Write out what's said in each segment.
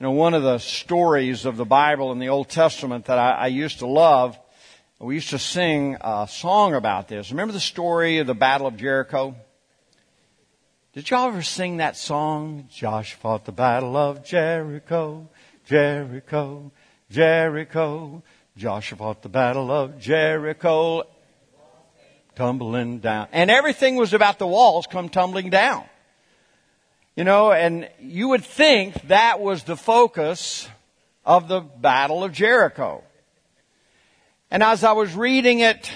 You know, one of the stories of the Bible in the Old Testament that I, I used to love, we used to sing a song about this. Remember the story of the Battle of Jericho? Did y'all ever sing that song? Josh fought the Battle of Jericho, Jericho, Jericho. Joshua fought the Battle of Jericho, tumbling down. And everything was about the walls come tumbling down. You know, and you would think that was the focus of the Battle of Jericho. And as I was reading it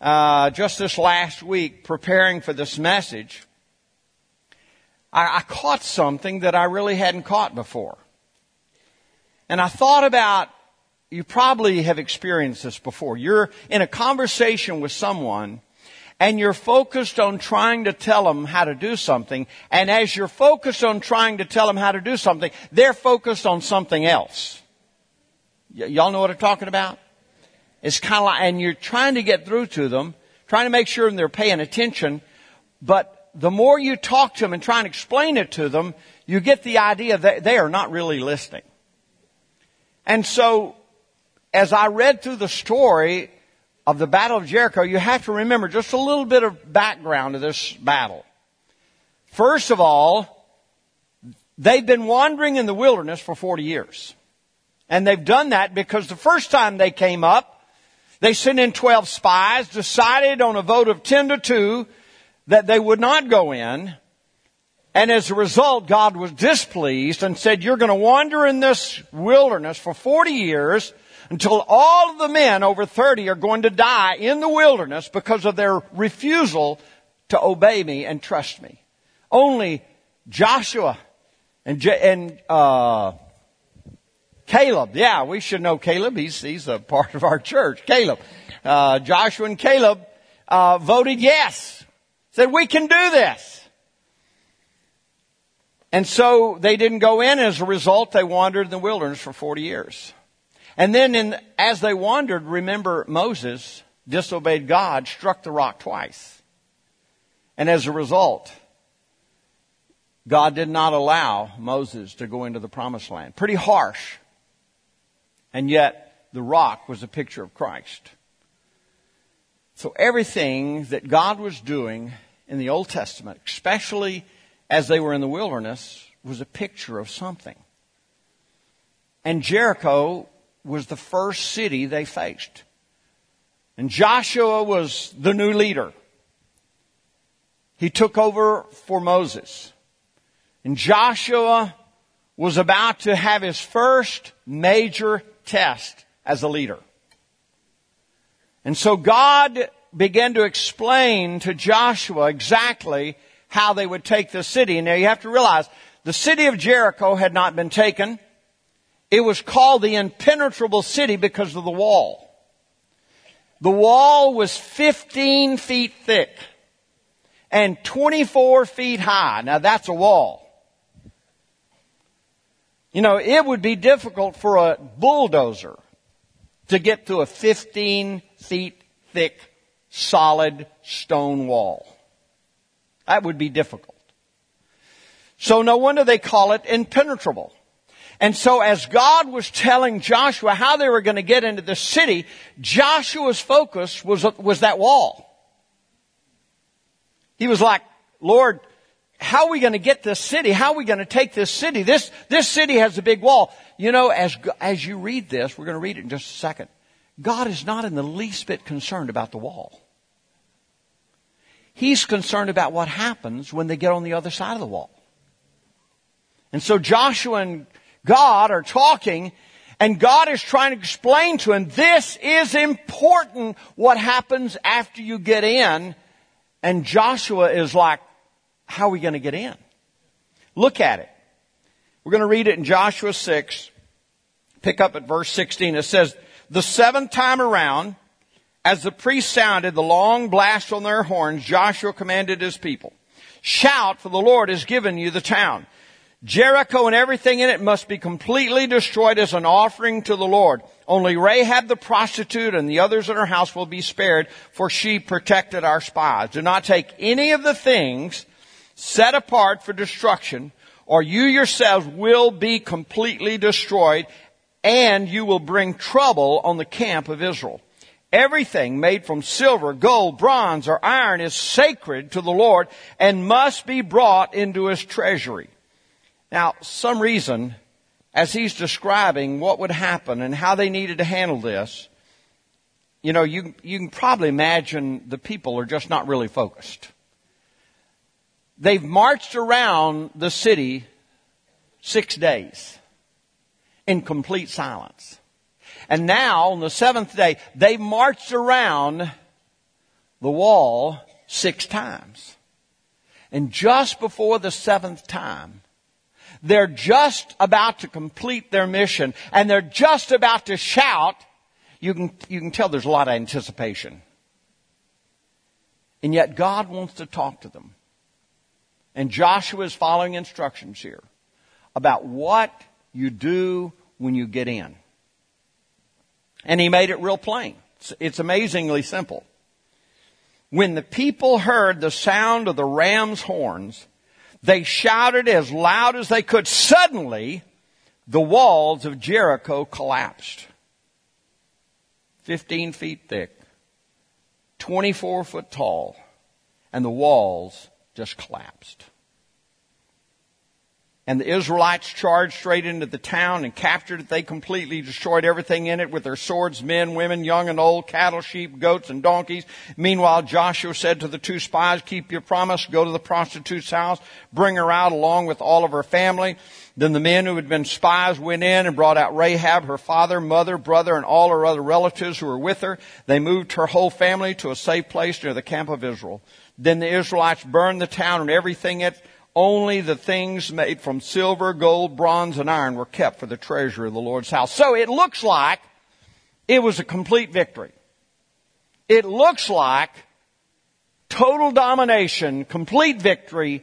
uh, just this last week, preparing for this message, I, I caught something that I really hadn't caught before. And I thought about, you probably have experienced this before. You're in a conversation with someone and you're focused on trying to tell them how to do something, and as you're focused on trying to tell them how to do something, they're focused on something else. Y- y'all know what I'm talking about? It's kind of like, and you're trying to get through to them, trying to make sure they're paying attention, but the more you talk to them and try and explain it to them, you get the idea that they are not really listening. And so, as I read through the story, of the Battle of Jericho, you have to remember just a little bit of background to this battle. First of all, they've been wandering in the wilderness for 40 years. And they've done that because the first time they came up, they sent in 12 spies, decided on a vote of 10 to 2 that they would not go in. And as a result, God was displeased and said, you're going to wander in this wilderness for 40 years until all of the men over 30 are going to die in the wilderness because of their refusal to obey me and trust me. Only Joshua and, and uh, Caleb, yeah, we should know Caleb. He's, he's a part of our church. Caleb. Uh, Joshua and Caleb uh, voted yes. Said, we can do this. And so they didn't go in. As a result, they wandered in the wilderness for 40 years. And then in, as they wandered, remember Moses disobeyed God, struck the rock twice. And as a result, God did not allow Moses to go into the promised land. Pretty harsh. And yet the rock was a picture of Christ. So everything that God was doing in the Old Testament, especially as they were in the wilderness, was a picture of something. And Jericho was the first city they faced. And Joshua was the new leader. He took over for Moses. And Joshua was about to have his first major test as a leader. And so God began to explain to Joshua exactly how they would take the city. Now you have to realize the city of Jericho had not been taken. It was called the impenetrable city because of the wall. The wall was 15 feet thick and 24 feet high. Now that's a wall. You know, it would be difficult for a bulldozer to get through a 15 feet thick solid stone wall. That would be difficult. So no wonder they call it impenetrable. And so as God was telling Joshua how they were going to get into the city, Joshua's focus was, was that wall. He was like, Lord, how are we going to get this city? How are we going to take this city? This, this city has a big wall. You know, as, as you read this, we're going to read it in just a second. God is not in the least bit concerned about the wall. He's concerned about what happens when they get on the other side of the wall. And so Joshua and God are talking and God is trying to explain to him, this is important what happens after you get in. And Joshua is like, how are we going to get in? Look at it. We're going to read it in Joshua 6. Pick up at verse 16. It says, the seventh time around, as the priests sounded the long blast on their horns, Joshua commanded his people, shout for the Lord has given you the town. Jericho and everything in it must be completely destroyed as an offering to the Lord. Only Rahab the prostitute and the others in her house will be spared, for she protected our spies. Do not take any of the things set apart for destruction or you yourselves will be completely destroyed and you will bring trouble on the camp of Israel. Everything made from silver, gold, bronze, or iron is sacred to the Lord and must be brought into his treasury. Now, some reason, as he's describing what would happen and how they needed to handle this, you know, you, you can probably imagine the people are just not really focused. They've marched around the city six days in complete silence. And now, on the seventh day, they marched around the wall six times. And just before the seventh time, they're just about to complete their mission and they're just about to shout. You can, you can tell there's a lot of anticipation. And yet God wants to talk to them. And Joshua is following instructions here about what you do when you get in. And he made it real plain. It's, it's amazingly simple. When the people heard the sound of the ram's horns, they shouted as loud as they could. Suddenly, the walls of Jericho collapsed. 15 feet thick, 24 foot tall, and the walls just collapsed. And the Israelites charged straight into the town and captured it. They completely destroyed everything in it with their swords, men, women, young and old, cattle, sheep, goats, and donkeys. Meanwhile, Joshua said to the two spies, keep your promise, go to the prostitute's house, bring her out along with all of her family. Then the men who had been spies went in and brought out Rahab, her father, mother, brother, and all her other relatives who were with her. They moved her whole family to a safe place near the camp of Israel. Then the Israelites burned the town and everything in it only the things made from silver, gold, bronze, and iron were kept for the treasure of the Lord's house. So it looks like it was a complete victory. It looks like total domination, complete victory.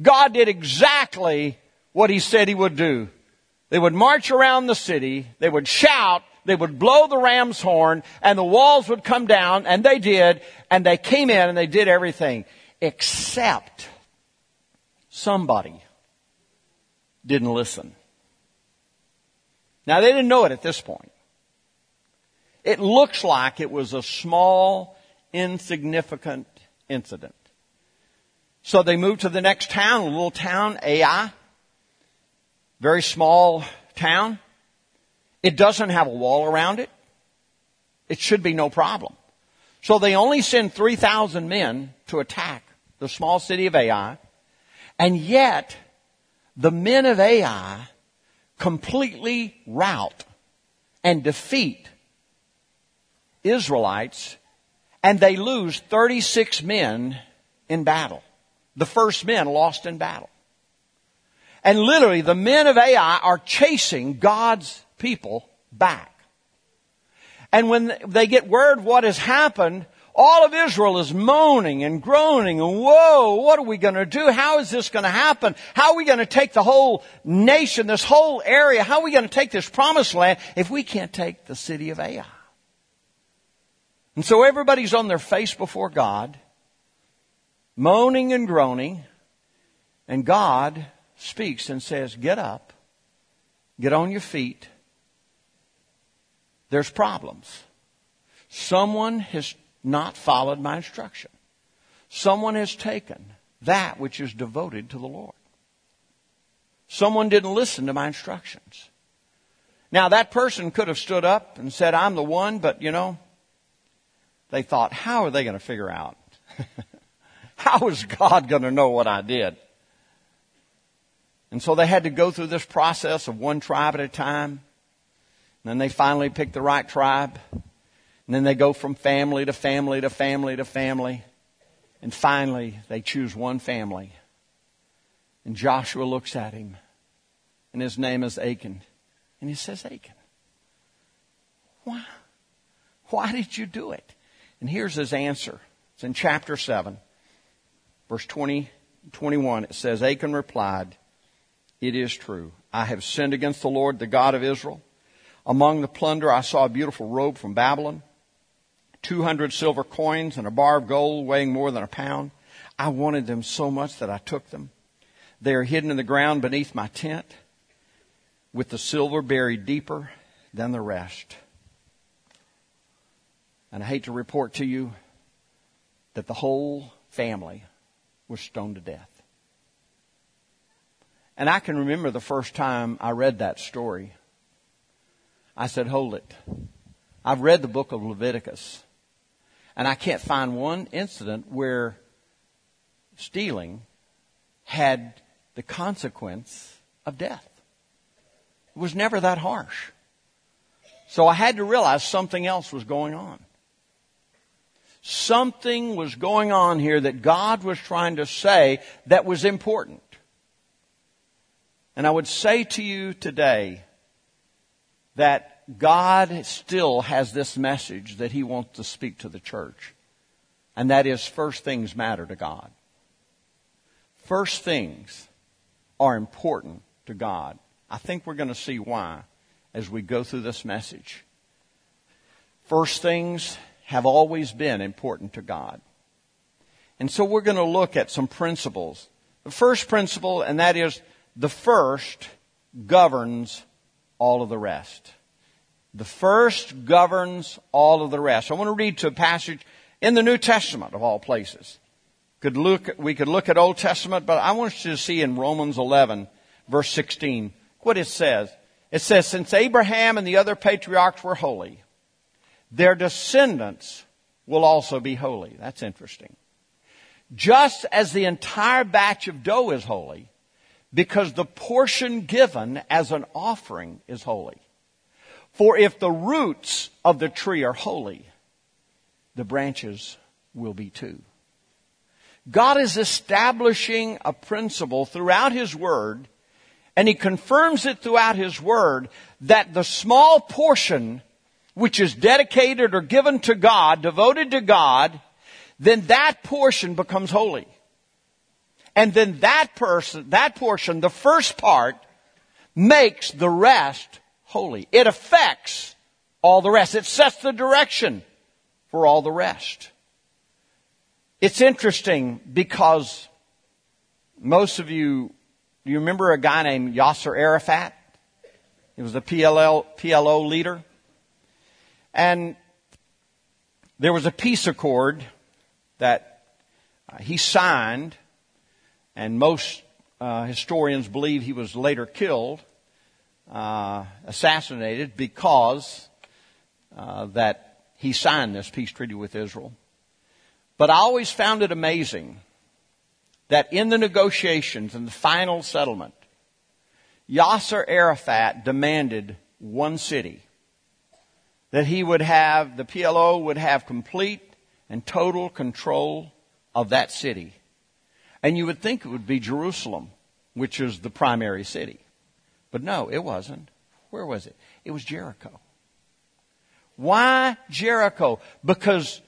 God did exactly what He said He would do. They would march around the city, they would shout, they would blow the ram's horn, and the walls would come down, and they did, and they came in and they did everything, except somebody didn't listen. Now they didn't know it at this point. It looks like it was a small, insignificant incident. So they moved to the next town, a little town, Ai. Very small town. It doesn't have a wall around it. It should be no problem. So they only send 3,000 men to attack the small city of Ai. And yet, the men of Ai completely rout and defeat Israelites, and they lose 36 men in battle. The first men lost in battle. And literally, the men of Ai are chasing God's people back. And when they get word what has happened, all of Israel is moaning and groaning and whoa, what are we going to do? How is this going to happen? How are we going to take the whole nation, this whole area? How are we going to take this promised land if we can't take the city of Ai? And so everybody's on their face before God, moaning and groaning, and God speaks and says, get up, get on your feet. There's problems. Someone has not followed my instruction. Someone has taken that which is devoted to the Lord. Someone didn't listen to my instructions. Now that person could have stood up and said, I'm the one, but you know, they thought, how are they going to figure out? how is God going to know what I did? And so they had to go through this process of one tribe at a time. And then they finally picked the right tribe. And then they go from family to family to family to family. And finally, they choose one family. And Joshua looks at him. And his name is Achan. And he says, Achan, why? Why did you do it? And here's his answer. It's in chapter 7, verse 20, 21. It says, Achan replied, It is true. I have sinned against the Lord, the God of Israel. Among the plunder, I saw a beautiful robe from Babylon 200 silver coins and a bar of gold weighing more than a pound. I wanted them so much that I took them. They are hidden in the ground beneath my tent, with the silver buried deeper than the rest. And I hate to report to you that the whole family was stoned to death. And I can remember the first time I read that story. I said, hold it. I've read the book of Leviticus, and I can't find one incident where stealing had the consequence of death. It was never that harsh. So I had to realize something else was going on. Something was going on here that God was trying to say that was important. And I would say to you today that God still has this message that He wants to speak to the church. And that is first things matter to God. First things are important to God. I think we're going to see why as we go through this message. First things have always been important to God. And so we're going to look at some principles. The first principle, and that is the first governs all of the rest. The first governs all of the rest. I want to read to a passage in the New Testament of all places. Could look, we could look at Old Testament, but I want you to see in Romans 11, verse 16, what it says. It says, since Abraham and the other patriarchs were holy, their descendants will also be holy. That's interesting. Just as the entire batch of dough is holy, because the portion given as an offering is holy. For if the roots of the tree are holy, the branches will be too. God is establishing a principle throughout His Word, and He confirms it throughout His Word that the small portion which is dedicated or given to God, devoted to God, then that portion becomes holy. And then that person, that portion, the first part, makes the rest holy. It affects all the rest. It sets the direction for all the rest. It's interesting because most of you, do you remember a guy named Yasser Arafat? He was a PLL, PLO leader. And there was a peace accord that uh, he signed and most uh, historians believe he was later killed, uh, assassinated because uh, that he signed this peace treaty with Israel. But I always found it amazing that in the negotiations and the final settlement, Yasser Arafat demanded one city. That he would have, the PLO would have complete and total control of that city. And you would think it would be Jerusalem, which is the primary city. But no, it wasn't. Where was it? It was Jericho. Why Jericho? Because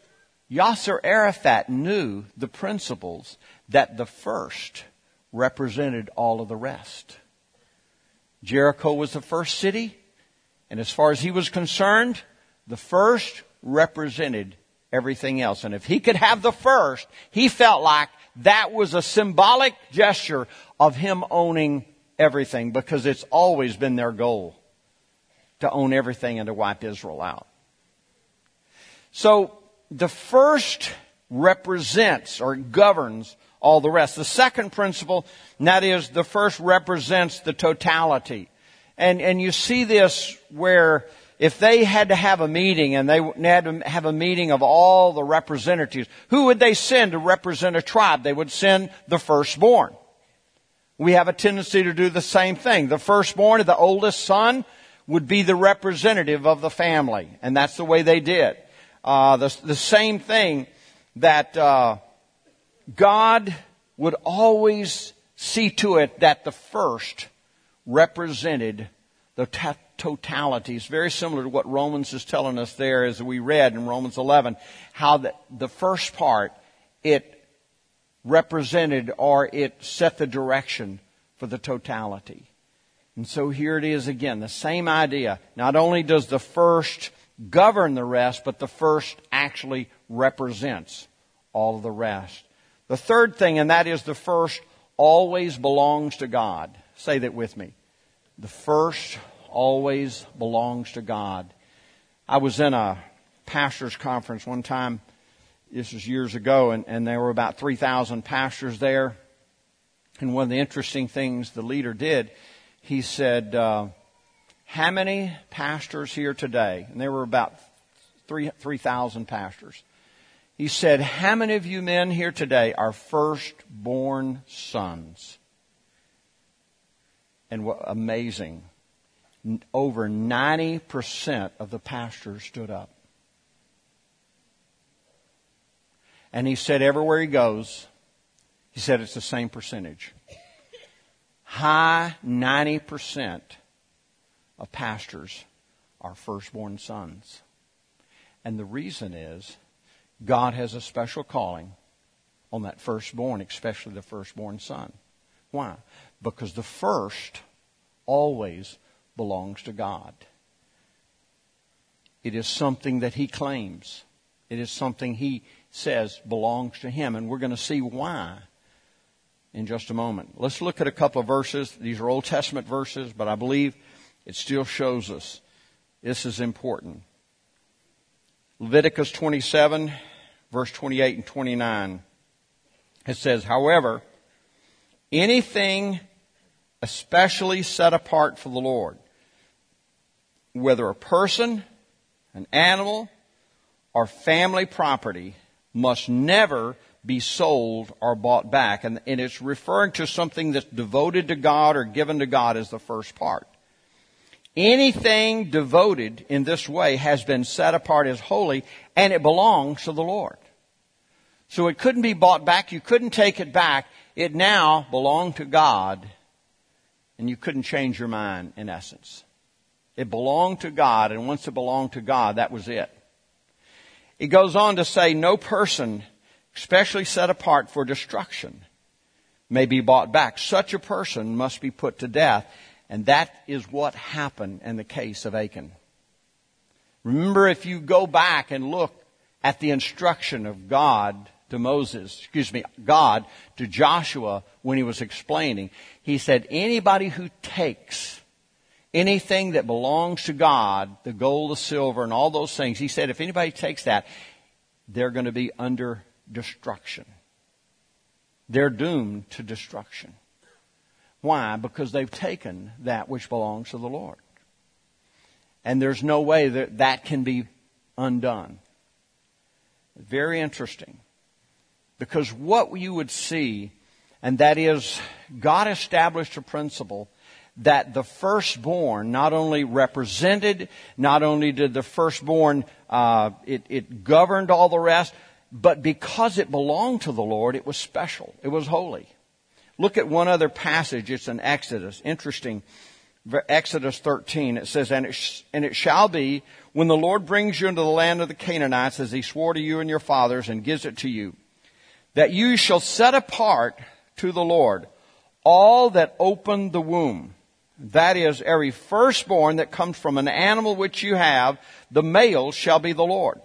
Yasser Arafat knew the principles that the first represented all of the rest. Jericho was the first city, and as far as he was concerned, the first represented everything else. And if he could have the first, he felt like that was a symbolic gesture of him owning everything because it's always been their goal to own everything and to wipe Israel out. So the first represents or governs all the rest. The second principle, that is the first represents the totality. And, and you see this where if they had to have a meeting and they had to have a meeting of all the representatives, who would they send to represent a tribe? They would send the firstborn. We have a tendency to do the same thing. The firstborn, the oldest son, would be the representative of the family, and that's the way they did. Uh, the, the same thing that uh, God would always see to it that the first represented the totality. It's very similar to what Romans is telling us there as we read in Romans 11, how the, the first part, it represented or it set the direction for the totality. And so here it is again, the same idea. Not only does the first govern the rest, but the first actually represents all of the rest. The third thing, and that is the first always belongs to God. Say that with me. The first always belongs to God. I was in a pastor's conference one time. This was years ago, and, and there were about 3,000 pastors there. And one of the interesting things the leader did, he said, uh, How many pastors here today? And there were about 3,000 3, pastors. He said, How many of you men here today are firstborn sons? And what amazing. Over 90% of the pastors stood up. And he said, everywhere he goes, he said it's the same percentage. High 90% of pastors are firstborn sons. And the reason is God has a special calling on that firstborn, especially the firstborn son. Why? Because the first always belongs to God. It is something that he claims. It is something he says belongs to him. And we're going to see why in just a moment. Let's look at a couple of verses. These are Old Testament verses, but I believe it still shows us this is important. Leviticus 27, verse 28 and 29. It says, however, anything especially set apart for the Lord, whether a person, an animal, or family property, must never be sold or bought back. And, and it's referring to something that's devoted to God or given to God as the first part. Anything devoted in this way has been set apart as holy and it belongs to the Lord. So it couldn't be bought back. You couldn't take it back. It now belonged to God and you couldn't change your mind in essence. It belonged to God and once it belonged to God, that was it. It goes on to say no person especially set apart for destruction, may be bought back. Such a person must be put to death. And that is what happened in the case of Achan. Remember, if you go back and look at the instruction of God to Moses, excuse me, God to Joshua when he was explaining, he said, anybody who takes anything that belongs to God, the gold, the silver, and all those things, he said, if anybody takes that, they're going to be under destruction. They're doomed to destruction. Why? Because they've taken that which belongs to the Lord. And there's no way that that can be undone. Very interesting. Because what you would see, and that is, God established a principle that the firstborn not only represented, not only did the firstborn, uh, it, it governed all the rest, but because it belonged to the Lord, it was special. It was holy. Look at one other passage. It's in Exodus. Interesting. Exodus 13. It says, and it, sh- and it shall be when the Lord brings you into the land of the Canaanites as he swore to you and your fathers and gives it to you, that you shall set apart to the Lord all that open the womb. That is, every firstborn that comes from an animal which you have, the male shall be the Lord.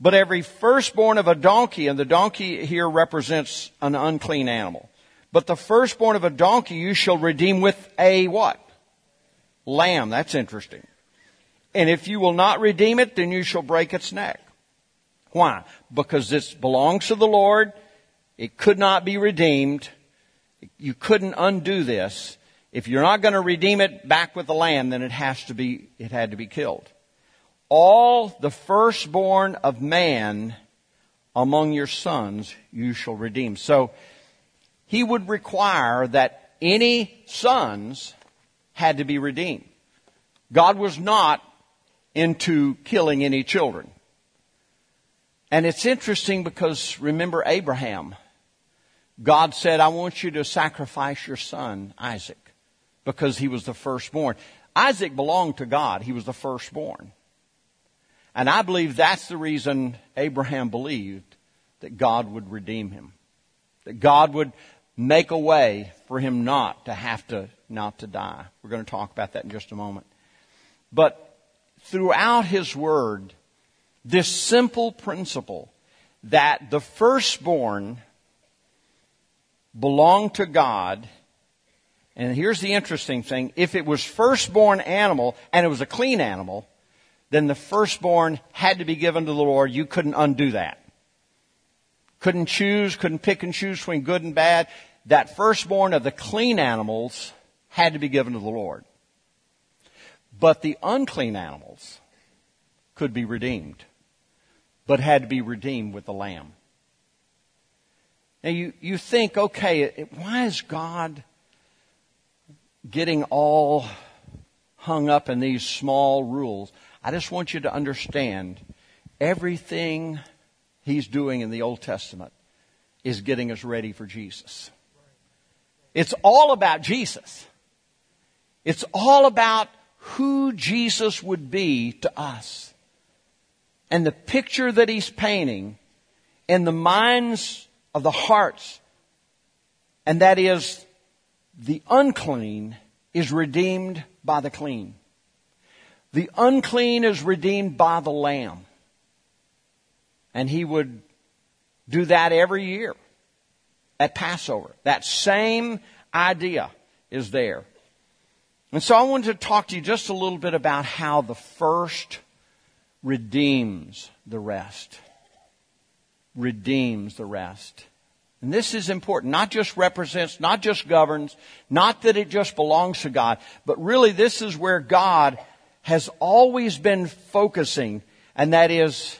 But every firstborn of a donkey, and the donkey here represents an unclean animal. But the firstborn of a donkey you shall redeem with a what? Lamb. That's interesting. And if you will not redeem it, then you shall break its neck. Why? Because this belongs to the Lord. It could not be redeemed. You couldn't undo this. If you're not going to redeem it back with the lamb, then it has to be, it had to be killed all the firstborn of man among your sons you shall redeem. So he would require that any sons had to be redeemed. God was not into killing any children. And it's interesting because remember Abraham. God said, I want you to sacrifice your son, Isaac, because he was the firstborn. Isaac belonged to God. He was the firstborn. And I believe that's the reason Abraham believed that God would redeem him. That God would make a way for him not to have to, not to die. We're going to talk about that in just a moment. But throughout his word, this simple principle that the firstborn belonged to God. And here's the interesting thing. If it was firstborn animal and it was a clean animal, then the firstborn had to be given to the Lord. You couldn't undo that. Couldn't choose, couldn't pick and choose between good and bad. That firstborn of the clean animals had to be given to the Lord. But the unclean animals could be redeemed, but had to be redeemed with the lamb. Now you, you think, okay, why is God getting all hung up in these small rules? I just want you to understand everything he's doing in the Old Testament is getting us ready for Jesus. It's all about Jesus. It's all about who Jesus would be to us. And the picture that he's painting in the minds of the hearts, and that is the unclean is redeemed by the clean. The unclean is redeemed by the Lamb. And he would do that every year at Passover. That same idea is there. And so I wanted to talk to you just a little bit about how the first redeems the rest. Redeems the rest. And this is important. Not just represents, not just governs, not that it just belongs to God, but really this is where God has always been focusing, and that is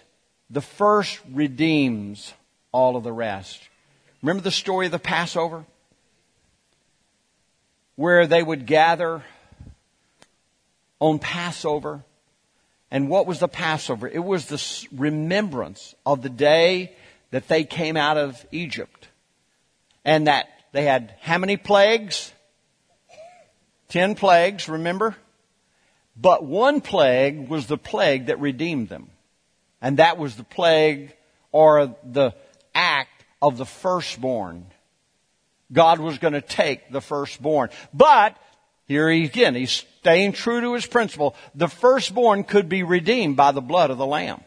the first redeems all of the rest. Remember the story of the Passover? Where they would gather on Passover. And what was the Passover? It was the remembrance of the day that they came out of Egypt. And that they had how many plagues? Ten plagues, remember? But one plague was the plague that redeemed them. And that was the plague or the act of the firstborn. God was going to take the firstborn. But here he, again, he's staying true to his principle. The firstborn could be redeemed by the blood of the lamb.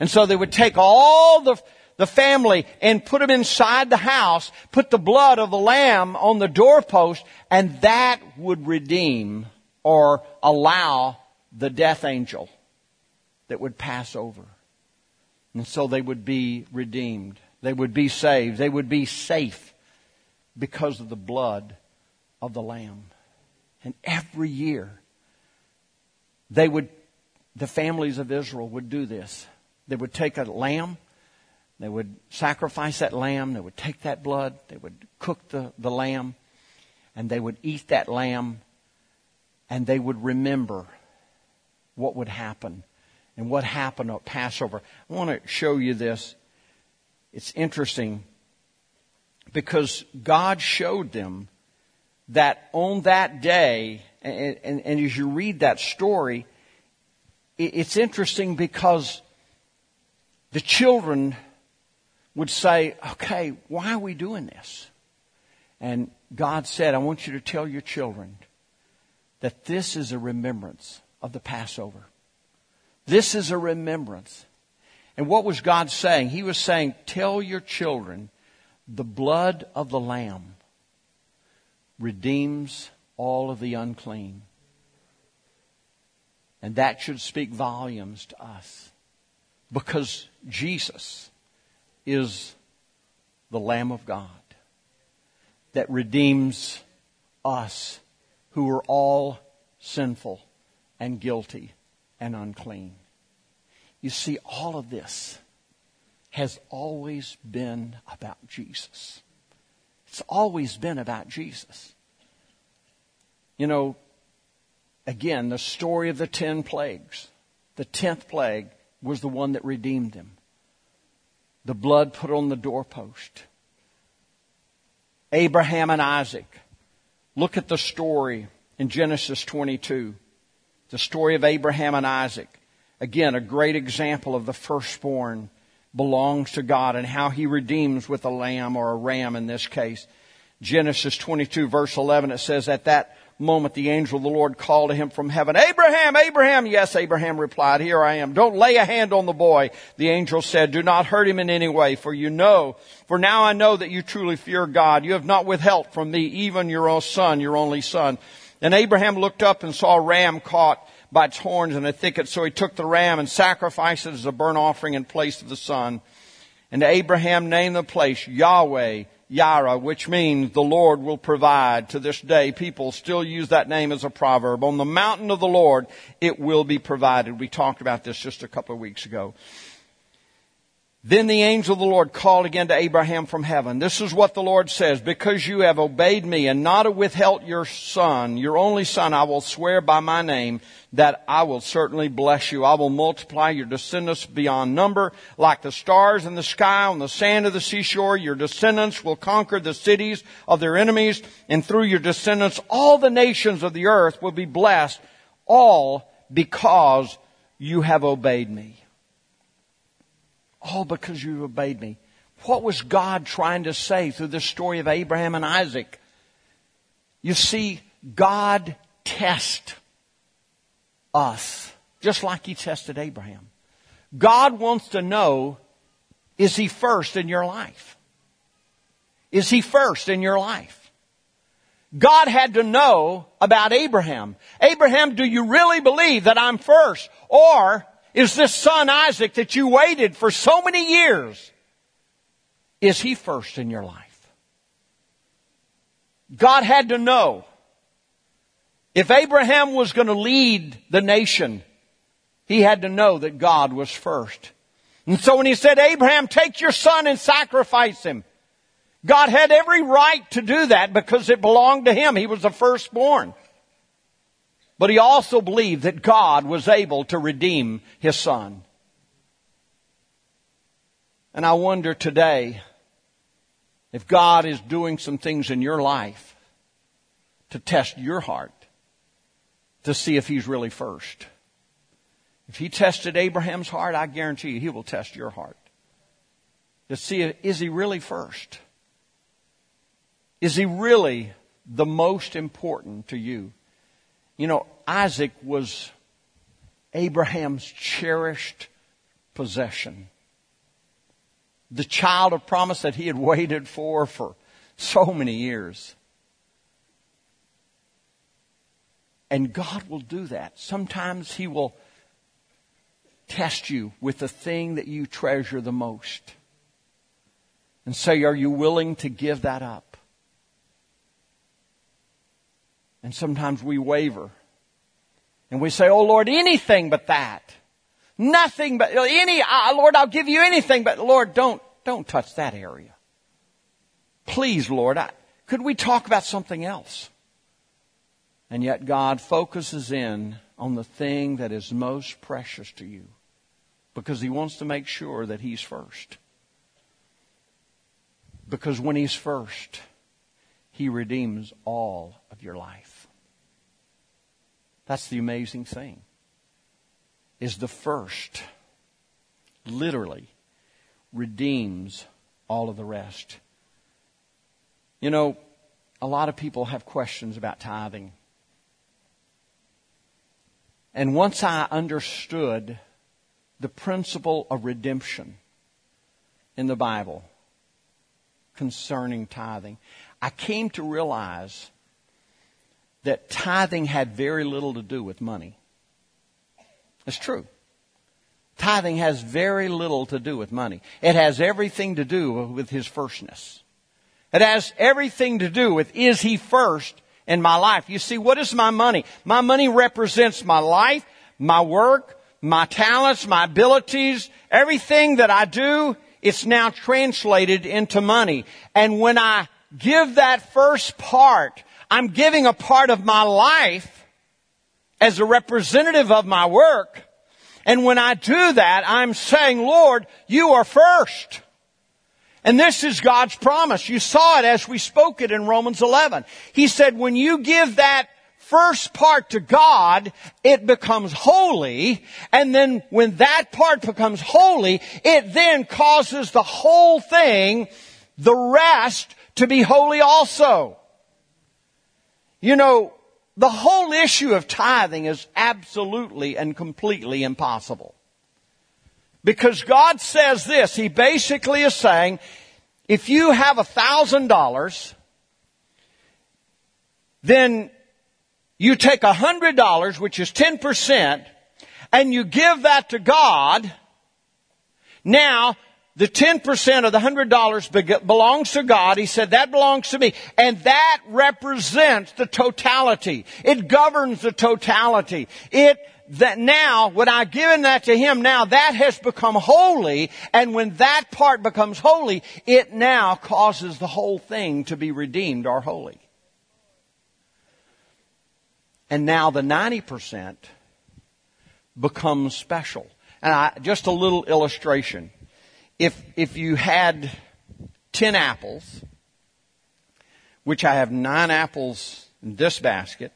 And so they would take all the, the family and put them inside the house, put the blood of the lamb on the doorpost, and that would redeem or allow the death angel that would pass over. And so they would be redeemed. They would be saved. They would be safe because of the blood of the lamb. And every year, they would, the families of Israel would do this. They would take a lamb, they would sacrifice that lamb, they would take that blood, they would cook the, the lamb, and they would eat that lamb, and they would remember what would happen and what happened at Passover. I want to show you this. It's interesting because God showed them that on that day, and, and, and as you read that story, it, it's interesting because the children would say, okay, why are we doing this? And God said, I want you to tell your children that this is a remembrance of the Passover. This is a remembrance. And what was God saying? He was saying, tell your children the blood of the Lamb redeems all of the unclean. And that should speak volumes to us because Jesus is the Lamb of God that redeems us who are all sinful and guilty and unclean. You see, all of this has always been about Jesus. It's always been about Jesus. You know, again, the story of the ten plagues. The tenth plague was the one that redeemed them. The blood put on the doorpost. Abraham and Isaac. Look at the story in Genesis 22. The story of Abraham and Isaac. Again, a great example of the firstborn belongs to God and how he redeems with a lamb or a ram in this case. Genesis 22 verse 11 it says, at that moment, the angel of the Lord called to him from heaven, Abraham, Abraham! Yes, Abraham replied, Here I am. Don't lay a hand on the boy. The angel said, Do not hurt him in any way, for you know, for now I know that you truly fear God. You have not withheld from me even your own son, your only son. And Abraham looked up and saw a ram caught by its horns in a thicket. So he took the ram and sacrificed it as a burnt offering in place of the son. And Abraham named the place Yahweh Yireh, which means the Lord will provide. To this day, people still use that name as a proverb. On the mountain of the Lord, it will be provided. We talked about this just a couple of weeks ago. Then the angel of the Lord called again to Abraham from heaven. This is what the Lord says, because you have obeyed me and not withheld your son, your only son, I will swear by my name that I will certainly bless you. I will multiply your descendants beyond number, like the stars in the sky on the sand of the seashore. Your descendants will conquer the cities of their enemies, and through your descendants, all the nations of the earth will be blessed, all because you have obeyed me. All because you obeyed me. What was God trying to say through the story of Abraham and Isaac? You see, God tests us, just like He tested Abraham. God wants to know, is He first in your life? Is He first in your life? God had to know about Abraham. Abraham, do you really believe that I'm first? Or is this son Isaac that you waited for so many years, is he first in your life? God had to know if Abraham was going to lead the nation, he had to know that God was first. And so when he said, Abraham, take your son and sacrifice him, God had every right to do that because it belonged to him. He was the firstborn. But he also believed that God was able to redeem his son. And I wonder today if God is doing some things in your life to test your heart to see if he's really first. If he tested Abraham's heart, I guarantee you he will test your heart. To see, if is he really first? Is he really the most important to you? You know, Isaac was Abraham's cherished possession. The child of promise that he had waited for for so many years. And God will do that. Sometimes He will test you with the thing that you treasure the most. And say, are you willing to give that up? And sometimes we waver. And we say, oh Lord, anything but that. Nothing but, any, uh, Lord, I'll give you anything, but Lord, don't, don't touch that area. Please, Lord, I, could we talk about something else? And yet God focuses in on the thing that is most precious to you because He wants to make sure that He's first. Because when He's first, He redeems all of your life. That's the amazing thing. Is the first literally redeems all of the rest. You know, a lot of people have questions about tithing. And once I understood the principle of redemption in the Bible concerning tithing, I came to realize that tithing had very little to do with money. It's true. Tithing has very little to do with money. It has everything to do with his firstness. It has everything to do with is he first in my life. You see, what is my money? My money represents my life, my work, my talents, my abilities, everything that I do, it's now translated into money. And when I give that first part I'm giving a part of my life as a representative of my work. And when I do that, I'm saying, Lord, you are first. And this is God's promise. You saw it as we spoke it in Romans 11. He said, when you give that first part to God, it becomes holy. And then when that part becomes holy, it then causes the whole thing, the rest, to be holy also. You know, the whole issue of tithing is absolutely and completely impossible. Because God says this, He basically is saying, if you have a thousand dollars, then you take a hundred dollars, which is ten percent, and you give that to God. Now, the 10% of the $100 belongs to God. He said, that belongs to me. And that represents the totality. It governs the totality. It, that now, when I've given that to Him, now that has become holy, and when that part becomes holy, it now causes the whole thing to be redeemed or holy. And now the 90% becomes special. And I, just a little illustration. If, if you had 10 apples, which I have nine apples in this basket,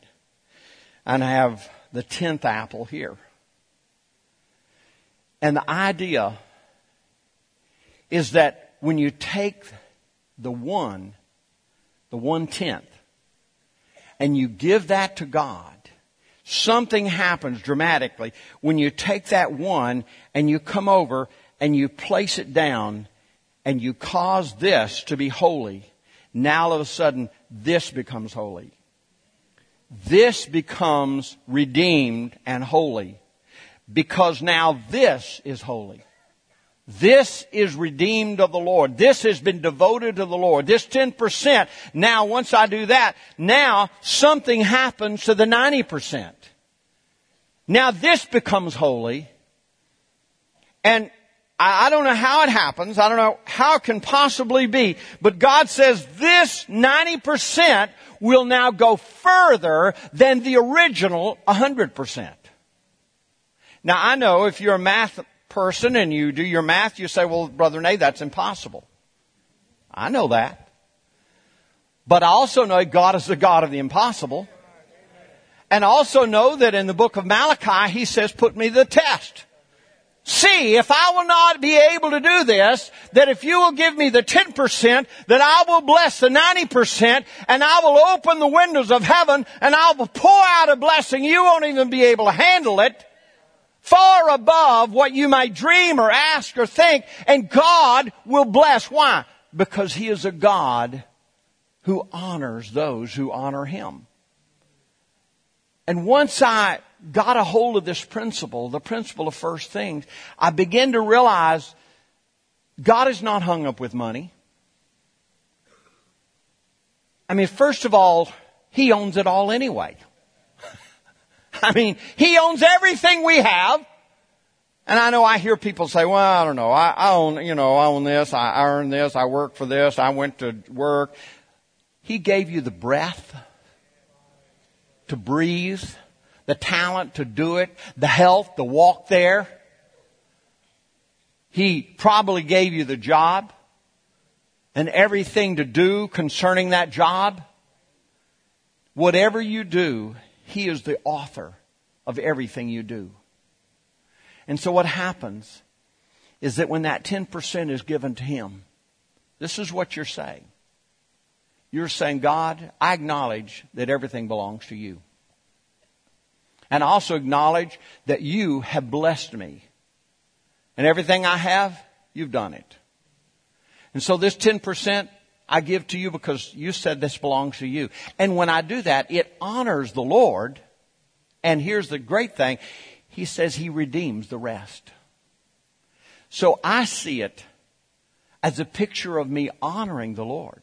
and I have the 10th apple here. And the idea is that when you take the one, the one tenth, and you give that to God, something happens dramatically when you take that one and you come over and you place it down and you cause this to be holy. Now all of a sudden, this becomes holy. This becomes redeemed and holy because now this is holy. This is redeemed of the Lord. This has been devoted to the Lord. This 10%, now once I do that, now something happens to the 90%. Now this becomes holy. And I, don't know how it happens. I don't know how it can possibly be. But God says this 90% will now go further than the original 100%. Now I know if you're a math person and you do your math, you say, well, Brother Nay, that's impossible. I know that. But I also know God is the God of the impossible. And I also know that in the book of Malachi, he says, put me to the test. See, if I will not be able to do this, that if you will give me the 10%, that I will bless the 90% and I will open the windows of heaven and I will pour out a blessing you won't even be able to handle it far above what you might dream or ask or think, and God will bless. Why? Because He is a God who honors those who honor Him. And once I got a hold of this principle, the principle of first things, I began to realize God is not hung up with money. I mean, first of all, He owns it all anyway. I mean, He owns everything we have. And I know I hear people say, well, I don't know, I, I own, you know, I own this, I earn this, I work for this, I went to work. He gave you the breath to breathe, the talent to do it, the health to walk there. He probably gave you the job and everything to do concerning that job. Whatever you do, he is the author of everything you do. And so what happens is that when that 10% is given to Him, this is what you're saying. You're saying, God, I acknowledge that everything belongs to you. And I also acknowledge that you have blessed me. And everything I have, you've done it. And so this 10%, I give to you because you said this belongs to you. And when I do that, it honors the Lord and here's the great thing. He says he redeems the rest. So I see it as a picture of me honoring the Lord.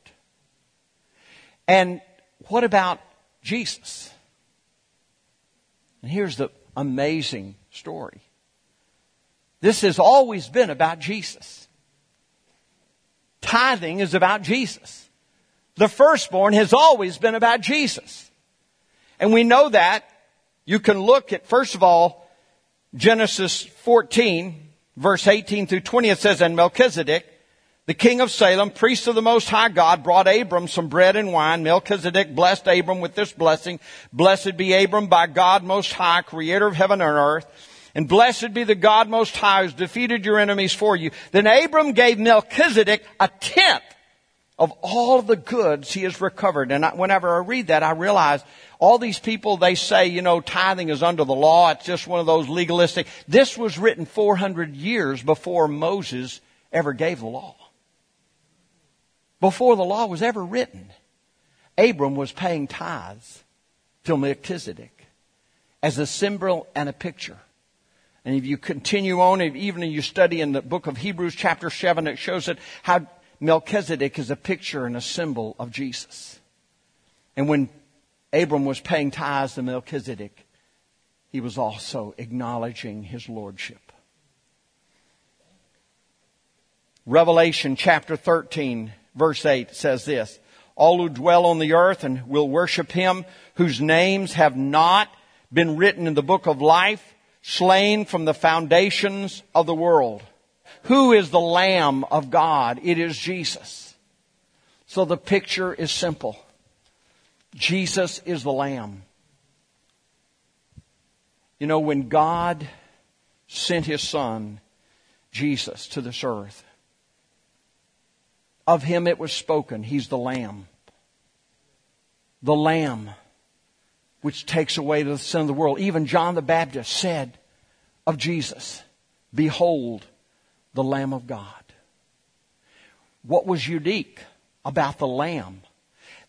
And what about Jesus? And here's the amazing story. This has always been about Jesus. Tithing is about Jesus. The firstborn has always been about Jesus. And we know that you can look at, first of all, Genesis 14, verse 18 through 20. It says, And Melchizedek, the king of Salem, priest of the Most High God, brought Abram some bread and wine. Melchizedek blessed Abram with this blessing. Blessed be Abram by God Most High, creator of heaven and earth. And blessed be the God Most High who's defeated your enemies for you. Then Abram gave Melchizedek a tenth of all the goods he has recovered. And I, whenever I read that, I realize all these people, they say, you know, tithing is under the law. It's just one of those legalistic. This was written 400 years before Moses ever gave the law. Before the law was ever written, Abram was paying tithes to Melchizedek as a symbol and a picture. And if you continue on, even if you study in the book of Hebrews chapter 7, it shows that how Melchizedek is a picture and a symbol of Jesus. And when Abram was paying tithes to Melchizedek, he was also acknowledging his lordship. Revelation chapter 13 verse 8 says this, all who dwell on the earth and will worship him whose names have not been written in the book of life, slain from the foundations of the world. Who is the Lamb of God? It is Jesus. So the picture is simple. Jesus is the Lamb. You know, when God sent His Son, Jesus, to this earth, of Him it was spoken, He's the Lamb. The Lamb which takes away the sin of the world. Even John the Baptist said of Jesus, Behold, the Lamb of God. What was unique about the Lamb?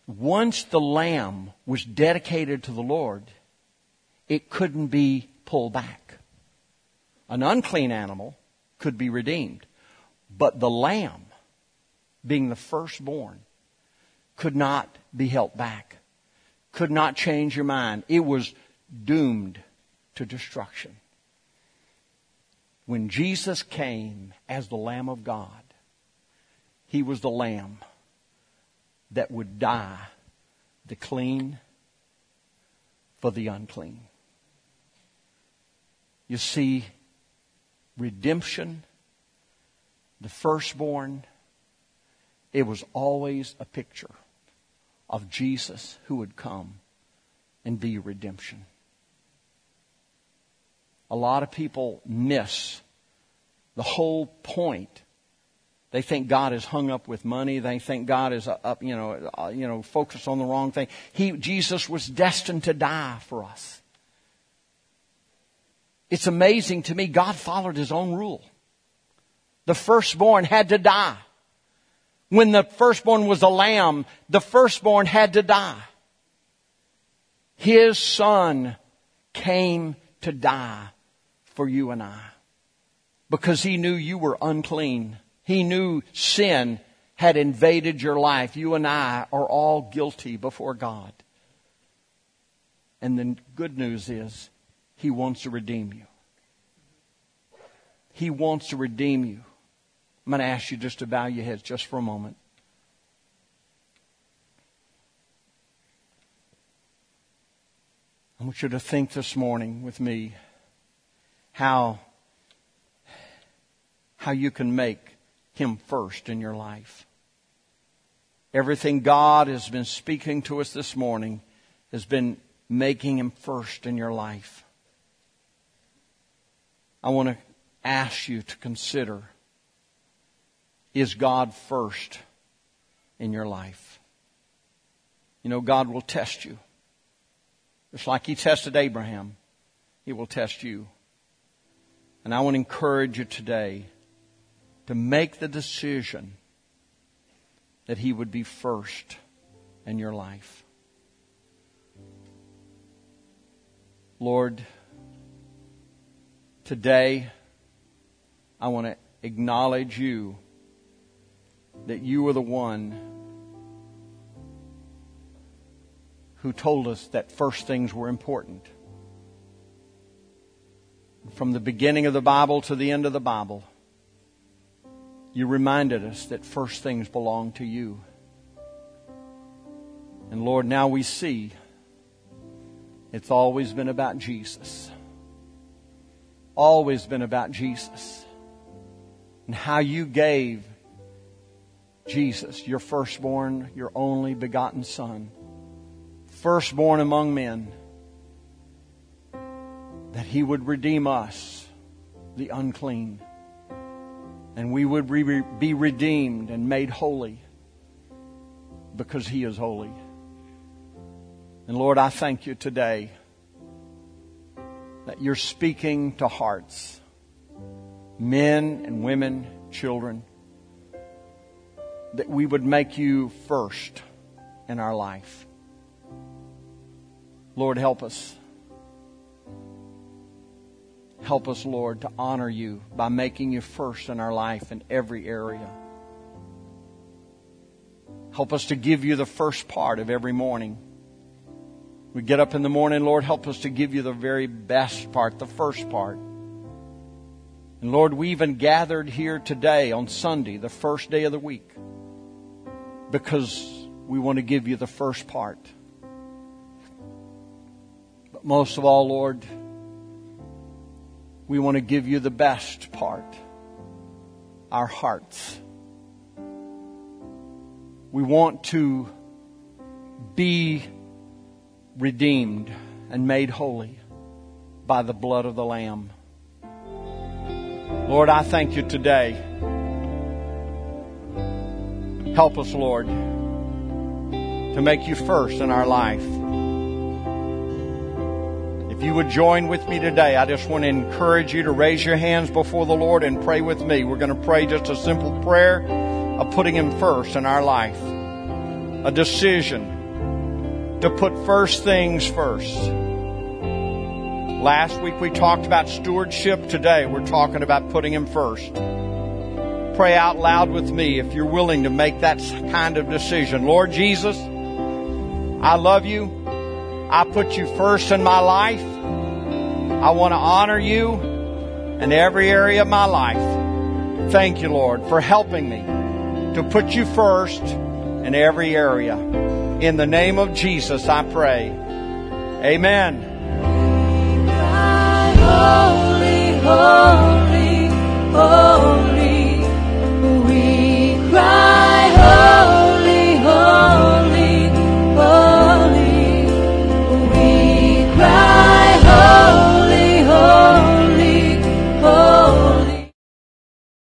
Once the Lamb was dedicated to the Lord, it couldn't be pulled back. An unclean animal could be redeemed, but the Lamb, being the firstborn, could not be held back could not change your mind. It was doomed to destruction. When Jesus came as the Lamb of God, He was the Lamb that would die the clean for the unclean. You see, redemption, the firstborn, it was always a picture of Jesus who would come and be redemption. A lot of people miss the whole point. They think God is hung up with money. They think God is up, you know, uh, you know, focused on the wrong thing. He, Jesus was destined to die for us. It's amazing to me. God followed His own rule. The firstborn had to die. When the firstborn was a lamb, the firstborn had to die. His son came to die for you and I. Because he knew you were unclean. He knew sin had invaded your life. You and I are all guilty before God. And the good news is, He wants to redeem you. He wants to redeem you. I'm going to ask you just to bow your heads just for a moment. I want you to think this morning with me how, how you can make Him first in your life. Everything God has been speaking to us this morning has been making Him first in your life. I want to ask you to consider is God first in your life? You know, God will test you. Just like He tested Abraham, He will test you. And I want to encourage you today to make the decision that He would be first in your life. Lord, today I want to acknowledge you that you were the one who told us that first things were important. From the beginning of the Bible to the end of the Bible, you reminded us that first things belong to you. And Lord, now we see it's always been about Jesus. Always been about Jesus. And how you gave Jesus, your firstborn, your only begotten Son, firstborn among men, that He would redeem us, the unclean, and we would be redeemed and made holy because He is holy. And Lord, I thank you today that you're speaking to hearts, men and women, children, that we would make you first in our life. Lord, help us. Help us, Lord, to honor you by making you first in our life in every area. Help us to give you the first part of every morning. We get up in the morning, Lord, help us to give you the very best part, the first part. And Lord, we even gathered here today on Sunday, the first day of the week, because we want to give you the first part. But most of all, Lord, we want to give you the best part our hearts. We want to be redeemed and made holy by the blood of the Lamb. Lord, I thank you today. Help us, Lord, to make you first in our life. If you would join with me today, I just want to encourage you to raise your hands before the Lord and pray with me. We're going to pray just a simple prayer of putting Him first in our life. A decision to put first things first. Last week we talked about stewardship. Today we're talking about putting Him first pray out loud with me if you're willing to make that kind of decision. Lord Jesus, I love you. I put you first in my life. I want to honor you in every area of my life. Thank you, Lord, for helping me to put you first in every area. In the name of Jesus, I pray. Amen. Holy, holy, holy my hope.